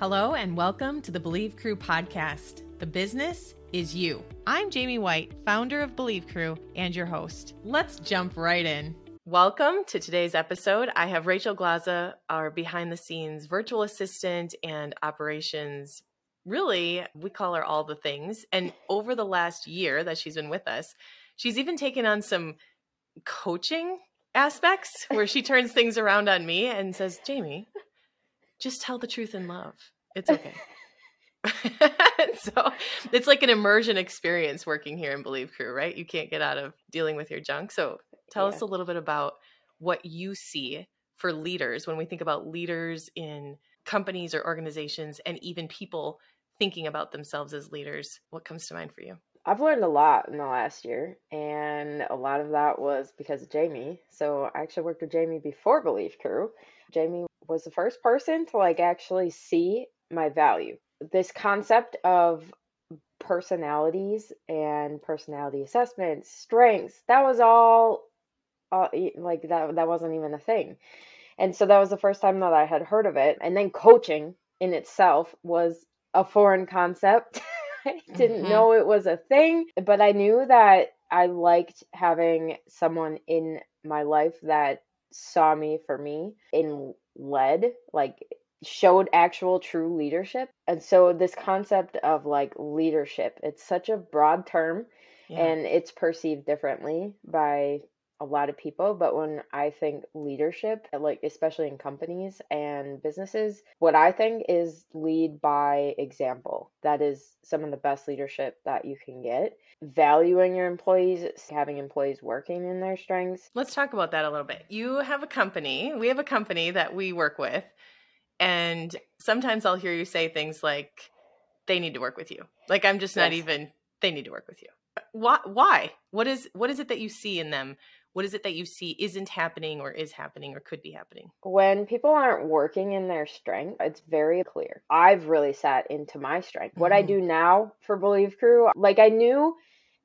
Hello, and welcome to the Believe Crew podcast. The business is you. I'm Jamie White, founder of Believe Crew and your host. Let's jump right in. Welcome to today's episode. I have Rachel Glaza, our behind the scenes virtual assistant and operations. Really, we call her all the things. And over the last year that she's been with us, she's even taken on some coaching aspects where she turns things around on me and says, Jamie, just tell the truth in love. It's okay. so it's like an immersion experience working here in Believe Crew, right? You can't get out of dealing with your junk. So tell yeah. us a little bit about what you see for leaders when we think about leaders in companies or organizations and even people thinking about themselves as leaders. What comes to mind for you? I've learned a lot in the last year, and a lot of that was because of Jamie. So I actually worked with Jamie before Believe Crew. Jamie was the first person to like actually see my value. This concept of personalities and personality assessments, strengths, that was all uh, like that that wasn't even a thing. And so that was the first time that I had heard of it. And then coaching in itself was a foreign concept. I didn't mm-hmm. know it was a thing, but I knew that I liked having someone in my life that saw me for me and led, like showed actual true leadership. And so this concept of like leadership, it's such a broad term yeah. and it's perceived differently by a lot of people, but when I think leadership, like especially in companies and businesses, what I think is lead by example. That is some of the best leadership that you can get. Valuing your employees, having employees working in their strengths. Let's talk about that a little bit. You have a company, we have a company that we work with, and sometimes I'll hear you say things like, they need to work with you. Like I'm just not even, they need to work with you. Why? Why? What is what is it that you see in them what is it that you see isn't happening or is happening or could be happening? When people aren't working in their strength, it's very clear. I've really sat into my strength. Mm-hmm. What I mm-hmm. do now for Believe Crew, like I knew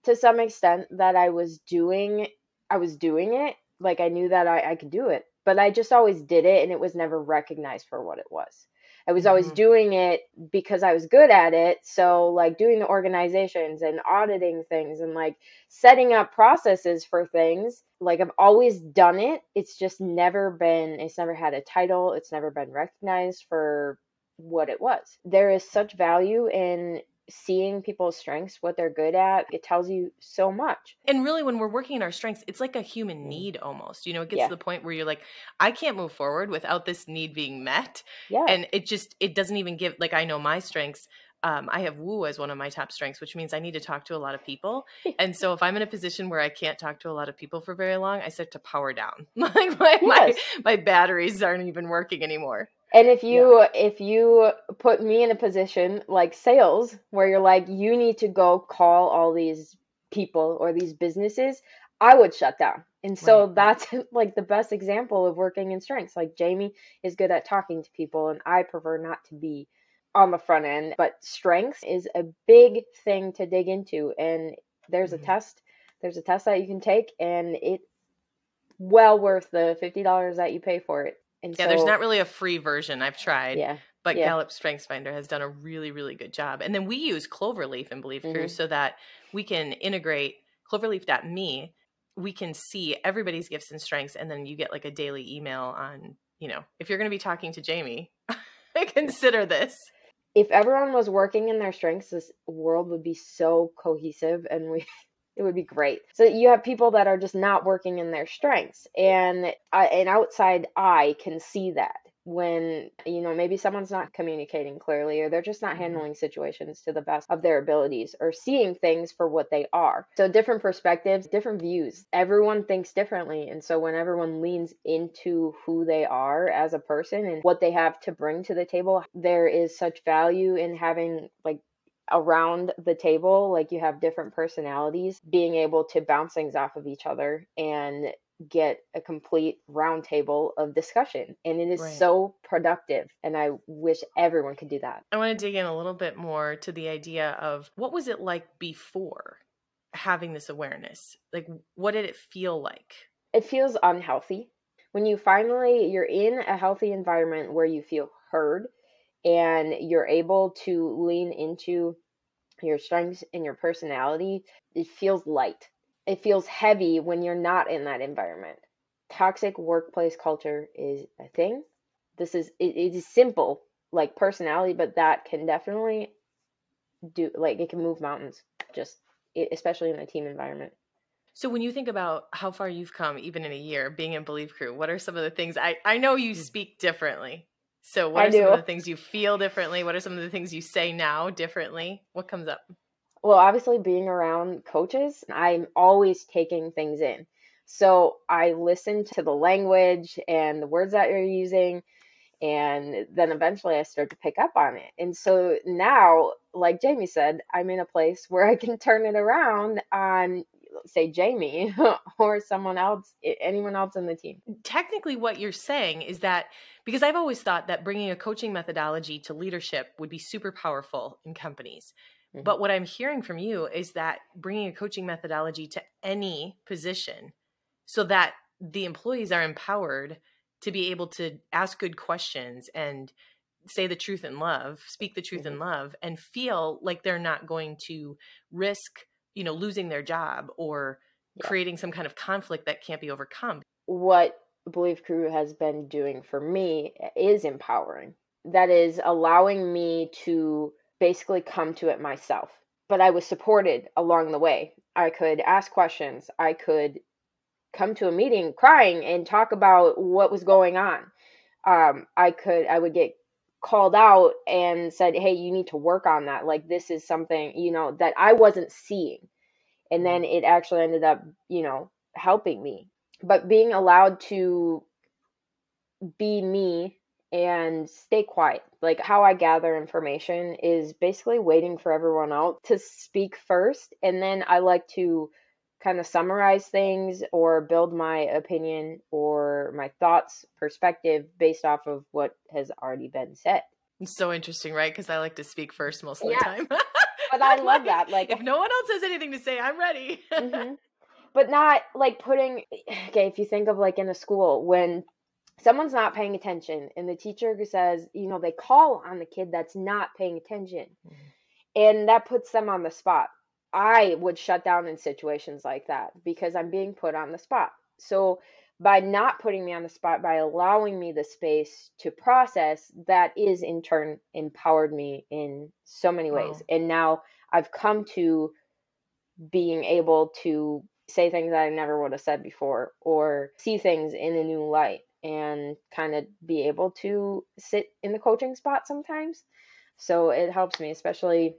to some extent that I was doing I was doing it. Like I knew that I, I could do it. But I just always did it and it was never recognized for what it was. I was always mm-hmm. doing it because I was good at it. So, like, doing the organizations and auditing things and like setting up processes for things, like, I've always done it. It's just never been, it's never had a title, it's never been recognized for what it was. There is such value in seeing people's strengths, what they're good at, it tells you so much. And really, when we're working in our strengths, it's like a human mm. need almost. You know, it gets yeah. to the point where you're like, I can't move forward without this need being met. Yeah. And it just, it doesn't even give, like, I know my strengths. Um, I have woo as one of my top strengths, which means I need to talk to a lot of people. and so if I'm in a position where I can't talk to a lot of people for very long, I start to power down. like my, yes. my my batteries aren't even working anymore. And if you yeah. if you put me in a position like sales where you're like you need to go call all these people or these businesses, I would shut down. And so right. that's like the best example of working in strengths. Like Jamie is good at talking to people and I prefer not to be on the front end, but strengths is a big thing to dig into and there's mm-hmm. a test. There's a test that you can take and it well worth the $50 that you pay for it and yeah, so, there's not really a free version. I've tried. Yeah. But yeah. Gallup Strengths Finder has done a really, really good job. And then we use Cloverleaf and Believe mm-hmm. Crew so that we can integrate cloverleaf.me. We can see everybody's gifts and strengths, and then you get like a daily email on, you know, if you're going to be talking to Jamie, consider this. If everyone was working in their strengths, this world would be so cohesive and we it would be great. So you have people that are just not working in their strengths, and an outside eye can see that when you know maybe someone's not communicating clearly or they're just not mm-hmm. handling situations to the best of their abilities or seeing things for what they are so different perspectives different views everyone thinks differently and so when everyone leans into who they are as a person and what they have to bring to the table there is such value in having like around the table, like you have different personalities, being able to bounce things off of each other and get a complete roundtable of discussion. And it is right. so productive. And I wish everyone could do that. I want to dig in a little bit more to the idea of what was it like before having this awareness? Like, what did it feel like? It feels unhealthy. When you finally you're in a healthy environment where you feel heard and you're able to lean into your strengths and your personality, it feels light. It feels heavy when you're not in that environment. Toxic workplace culture is a thing. This is it, it is simple like personality, but that can definitely do like it can move mountains just especially in a team environment. So when you think about how far you've come even in a year being in Believe Crew, what are some of the things I I know you mm. speak differently. So what I are do. some of the things you feel differently? What are some of the things you say now differently? What comes up? Well, obviously being around coaches, I'm always taking things in. So I listen to the language and the words that you're using and then eventually I start to pick up on it. And so now, like Jamie said, I'm in a place where I can turn it around on say Jamie or someone else, anyone else in the team. Technically, what you're saying is that because I've always thought that bringing a coaching methodology to leadership would be super powerful in companies. Mm-hmm. But what I'm hearing from you is that bringing a coaching methodology to any position so that the employees are empowered to be able to ask good questions and say the truth in love, speak the truth mm-hmm. in love, and feel like they're not going to risk, you know, losing their job or yeah. creating some kind of conflict that can't be overcome. What Believe Crew has been doing for me is empowering. That is allowing me to basically come to it myself. But I was supported along the way. I could ask questions. I could come to a meeting crying and talk about what was going on. Um, I could, I would get called out and said, Hey, you need to work on that. Like, this is something, you know, that I wasn't seeing. And then mm-hmm. it actually ended up, you know, helping me. But being allowed to be me and stay quiet. Like how I gather information is basically waiting for everyone else to speak first. And then I like to kind of summarize things or build my opinion or my thoughts perspective based off of what has already been said. It's so interesting right? Because i like to speak first most of the time. But i love that like if no one else has anything to say i'm ready. Mm-hmm. but not like putting okay if you think of like in a school when someone's not paying attention and the teacher says you know they call on the kid that's not paying attention mm-hmm. and that puts them on the spot I would shut down in situations like that because I'm being put on the spot. So by not putting me on the spot, by allowing me the space to process, that is in turn empowered me in so many ways. Wow. And now I've come to being able to say things that I never would have said before or see things in a new light and kind of be able to sit in the coaching spot sometimes. So it helps me, especially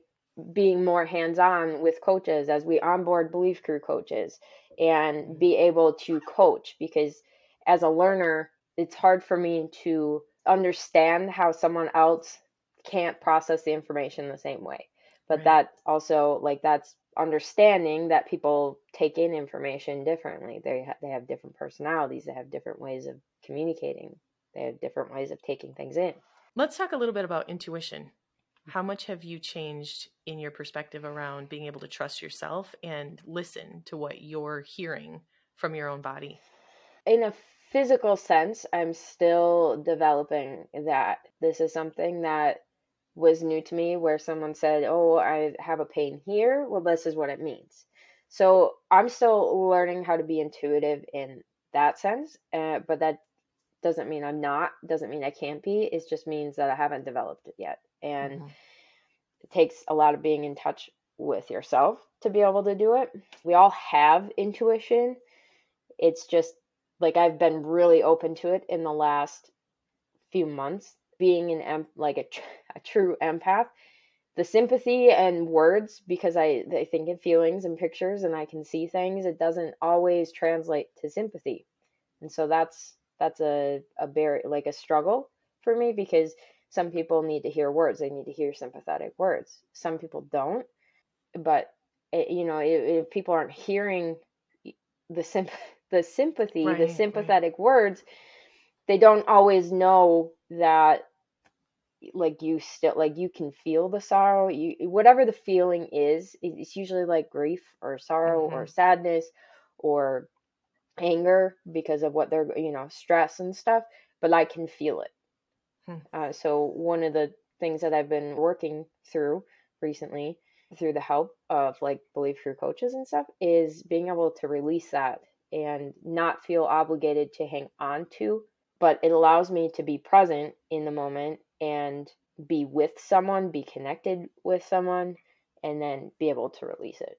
being more hands on with coaches as we onboard Believe Crew coaches and mm-hmm. be able to coach because as a learner, it's hard for me to understand how someone else can't process the information the same way. But right. that also like that's understanding that people take in information differently. They ha- they have different personalities, they have different ways of communicating. They have different ways of taking things in. Let's talk a little bit about intuition how much have you changed in your perspective around being able to trust yourself and listen to what you're hearing from your own body? In a physical sense, I'm still developing that. This is something that was new to me where someone said, Oh, I have a pain here. Well, this is what it means. So I'm still learning how to be intuitive in that sense, uh, but that doesn't mean I'm not, doesn't mean I can't be. It just means that I haven't developed it yet and mm-hmm. it takes a lot of being in touch with yourself to be able to do it. We all have intuition. It's just like I've been really open to it in the last few months being an em- like a, tr- a true empath the sympathy and words because I, I think in feelings and pictures and I can see things it doesn't always translate to sympathy and so that's that's a a very like a struggle for me because some people need to hear words they need to hear sympathetic words some people don't but it, you know if, if, people aren't hearing the sim- the sympathy right, the sympathetic right. words they don't always know that like you still like you can feel the sorrow you whatever the feeling is it's usually like grief or sorrow mm-hmm. or sadness or anger because of what they're you know stress and stuff but i can feel it Hmm. Uh, so one of the things that I've been working through recently through the help of like Believe Crew coaches and stuff is being able to release that and not feel obligated to hang on to, but it allows me to be present in the moment and be with someone, be connected with someone, and then be able to release it.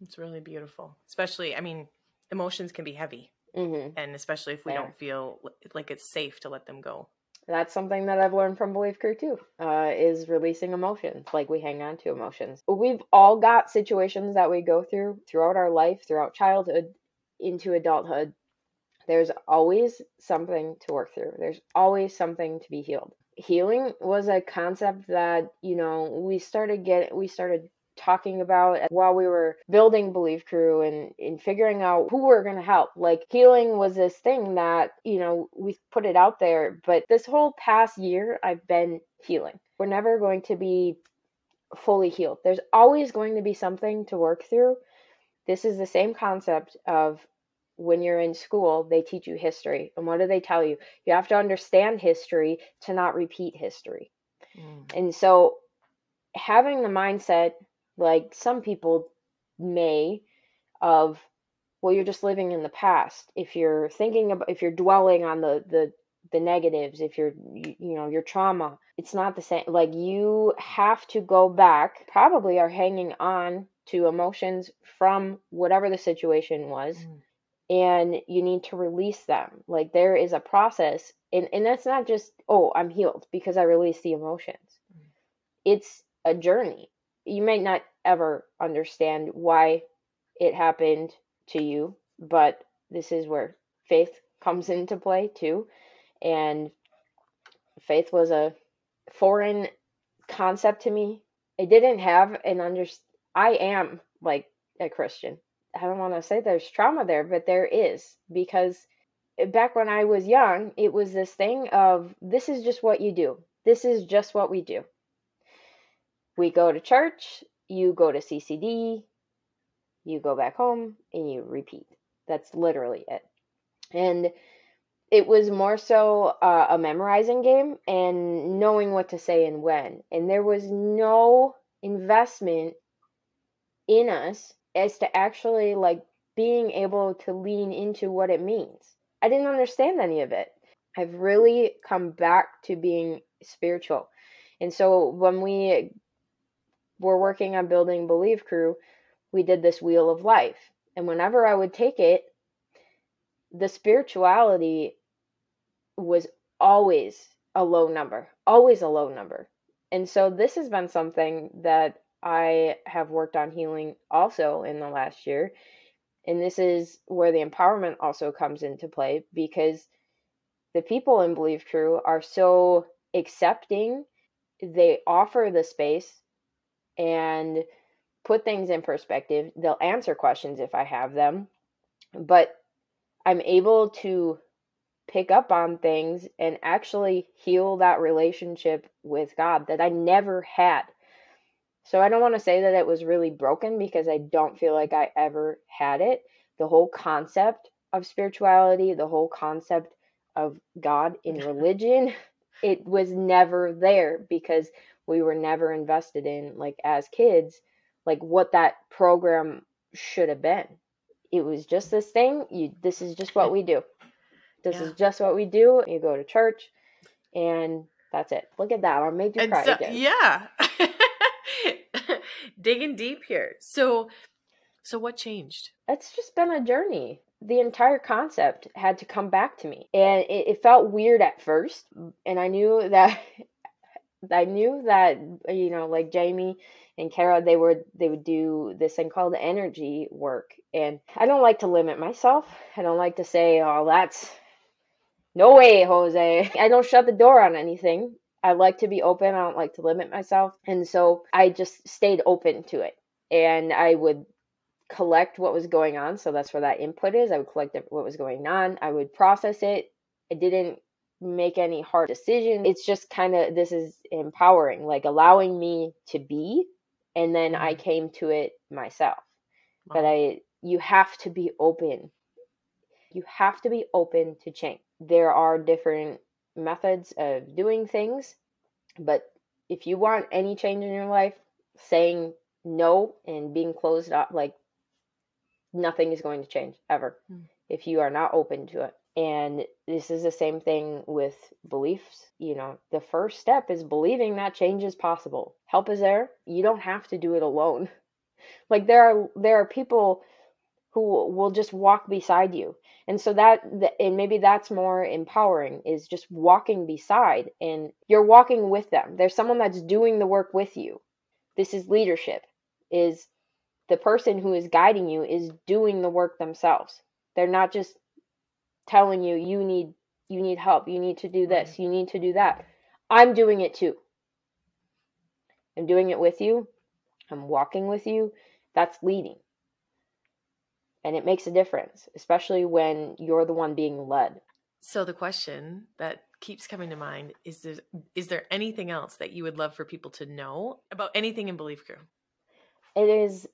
It's really beautiful. Especially, I mean, emotions can be heavy. Mm-hmm. And especially if we yeah. don't feel like it's safe to let them go. That's something that I've learned from Believe Crew too, uh, is releasing emotions. Like we hang on to emotions. We've all got situations that we go through throughout our life, throughout childhood into adulthood. There's always something to work through. There's always something to be healed. Healing was a concept that, you know, we started get we started talking about while we were building Believe Crew and, in figuring out who we're going to help. Like healing was this thing that, you know, we put it out there, but this whole past year I've been healing. We're never going to be fully healed. There's always going to be something to work through. This is the same concept of when you're in school, they teach you history. And what do they tell you? You have to understand history to not repeat history. Mm. And so having the mindset like some people may of well you're just living in the past if you're thinking about if you're dwelling on the the the negatives if you're you, you know your trauma it's not the same like you have to go back probably are hanging on to emotions from whatever the situation was mm. and you need to release them like there is a process and and that's not just oh i'm healed because i release the emotions mm. it's a journey you might not ever understand why it happened to you, but this is where faith comes into play too. And faith was a foreign concept to me. I didn't have an under I am like a Christian. I don't want to say there's trauma there, but there is because back when I was young, it was this thing of this is just what you do. This is just what we do we go to church, you go to CCD, you go back home, and you repeat. That's literally it. And it was more so uh, a memorizing game and knowing what to say and when. And there was no investment in us as to actually like being able to lean into what it means. I didn't understand any of it. I've really come back to being spiritual. And so when we were working on building Believe Crew, we did this wheel of life. And whenever I would take it, the spirituality was always a low number, always a low number. And so this has been something that I have worked on healing also in the last year. And this is where the empowerment also comes into play because the people in Believe Crew are so accepting. They offer the space and put things in perspective. They'll answer questions if I have them, but I'm able to pick up on things and actually heal that relationship with God that I never had. So I don't want to say that it was really broken because I don't feel like I ever had it. The whole concept of spirituality, the whole concept of God in religion, it was never there because we were never invested in like as kids like what that program should have been. It was just this thing you this is just what we do. This yeah. is just what we do you go to church and that's it. Look at that i made you and cry so, again. yeah. Digging deep here. So so what changed? It's just been a journey the entire concept had to come back to me and it, it, felt weird at first and i knew that I knew that you know, like Jamie and Kara, they would they would do this thing called energy work, and I don't like to limit myself. I don't like to say, "Oh, that's no way, Jose." I don't shut the door on anything. I like to be open. I don't like to limit myself, and so I just stayed open to it, and I would collect what was going on. So that's where that input is. I would collect what was going on. I would process it. I didn't make any hard decisions. It's just kind of this is empowering, like allowing me to be and then I mm-hmm. came to it myself. Wow. But I you have to be open. You have to be open to change. There are different methods of doing things, but if you want any change in your life, saying no and being closed up, like nothing is going to change ever mm. if you are not open to it. And this is the same thing with beliefs. You know, the first step is believing that change is possible. Help is there. You don't have to do it alone. like there are there are people who will just walk beside you. And so that and maybe that's more empowering is just walking beside and you're walking with them. There's someone that's doing the work with you. This is leadership. Is the person who is guiding you is doing the work themselves. They're not just telling you you need you need help, you need to do this, you need to do that. I'm doing it too. I'm doing it with you. I'm walking with you. That's leading. And it makes a difference, especially when you're the one being led. So the question that keeps coming to mind is there is there anything else that you would love for people to know about anything in Believe Crew? It is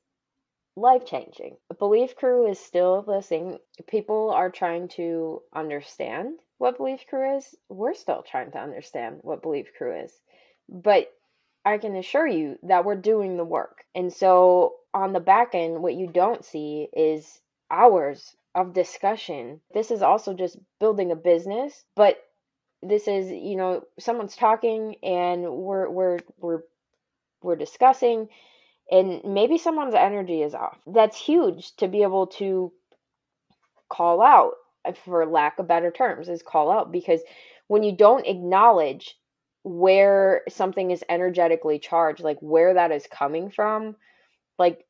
life changing. Believe Crew is still the same. People are trying to understand what Believe Crew is. We're still trying to understand what Believe Crew is. But I can assure you that we're doing the work. And so on the back end, what you don't see is hours of discussion. This is also just building a business, but this is, you know, someone's talking and we're we're we're we're discussing and maybe someone's energy is off. That's huge to be able to call out, for lack of better terms, is call out because when you don't acknowledge where something is energetically charged, like where that is coming from, like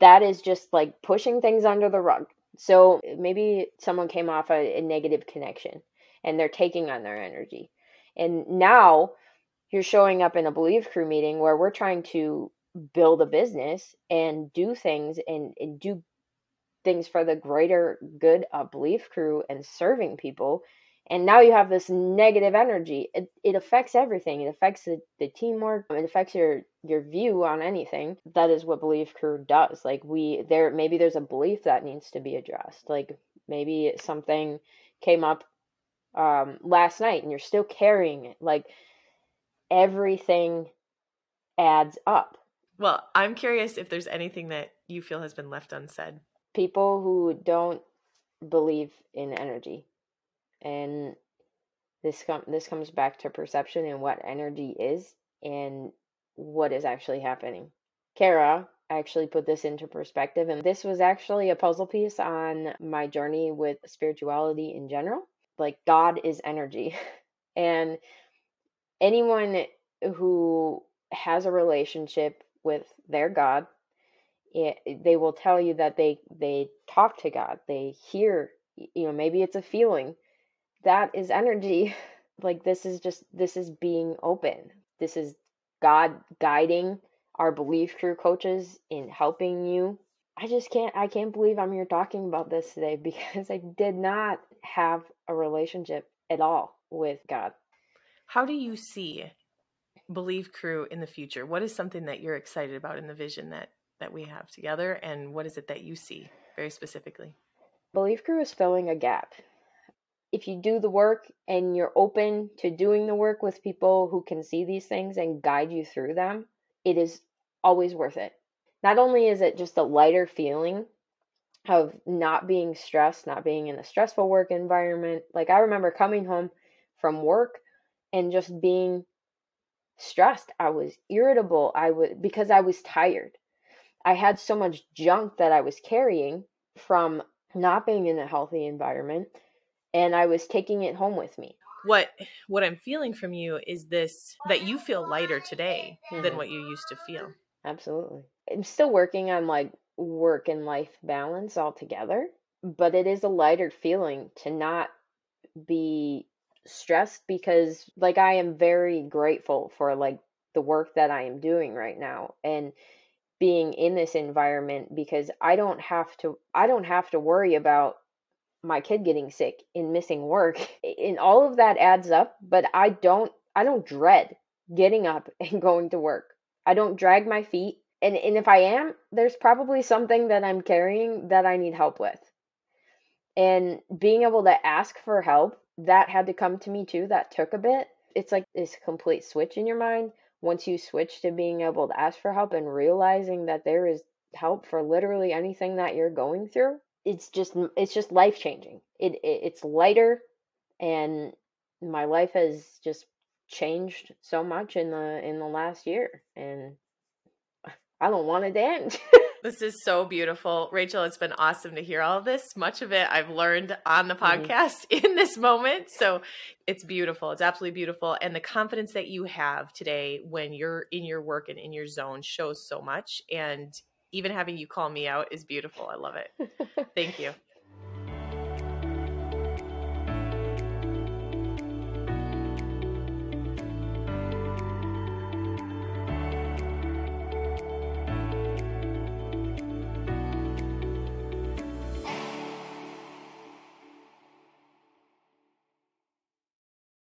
that is just like pushing things under the rug. So maybe someone came off a, a negative connection and they're taking on their energy. And now you're showing up in a Believe Crew meeting where we're trying to build a business and do things and, and do things for the greater good of Believe Crew and serving people. And now you have this negative energy. It, it affects everything. It affects the, the teamwork. It affects your your view on anything. That is what Believe Crew does. Like we there maybe there's a belief that needs to be addressed. Like maybe something came up um last night and you're still carrying it. Like everything adds up well, I'm curious if there's anything that you feel has been left unsaid. People who don't believe in energy. And this com- this comes back to perception and what energy is and what is actually happening. Kara actually put this into perspective and this was actually a puzzle piece on my journey with spirituality in general. Like God is energy. and anyone who has a relationship with their God. It, they will tell you that they they talk to God. They hear, you know, maybe it's a feeling. That is energy. Like this is just this is being open. This is God guiding our believe crew coaches in helping you. I just can't I can't believe I'm here talking about this today because I did not have a relationship at all with God. How do you see believe crew in the future? What is something that you're excited about in the vision that that we have together and what is it that you see very specifically? Believe crew is filling a gap. If you do the work and you're open to doing the work with people who can see these things and guide you through them it is always worth it. Not only is it just a lighter feeling of not being stressed not being in a stressful work environment like i remember coming home from work and just being stressed. I was irritable. I was because I was tired. I had so much junk that I was carrying from not being in a healthy environment and I was taking it home with me. What what I'm feeling from you is this that you feel lighter today mm-hmm. than what you used to feel. Absolutely. I'm still working on like work and life balance altogether, but it is a lighter feeling to not be stressed because like I am very grateful for like the work that I am doing right now and being in this environment because I don't have to I don't have to worry about my kid getting sick and missing work and all of that adds up but I don't I don't dread getting up and going to work. I don't drag my feet and and if I am there's probably something that I'm carrying that I need help with. And being able to ask for help that had to come to me too. That took a bit. It's like this complete switch in your mind once you switch to being able to ask for help and realizing that there is help for literally anything that you're going through, it's just it's just life changing. It, it it's lighter and my life has just changed so much in the in the last year and I don't want it to end. This is so beautiful. Rachel, it's been awesome to hear all of this. Much of it I've learned on the mm-hmm. podcast mm-hmm. in this moment. So it's beautiful. It's absolutely beautiful. And the confidence that you have today when you're in your work and in your zone shows so much. And even having you call me out is beautiful. I love it. Thank you.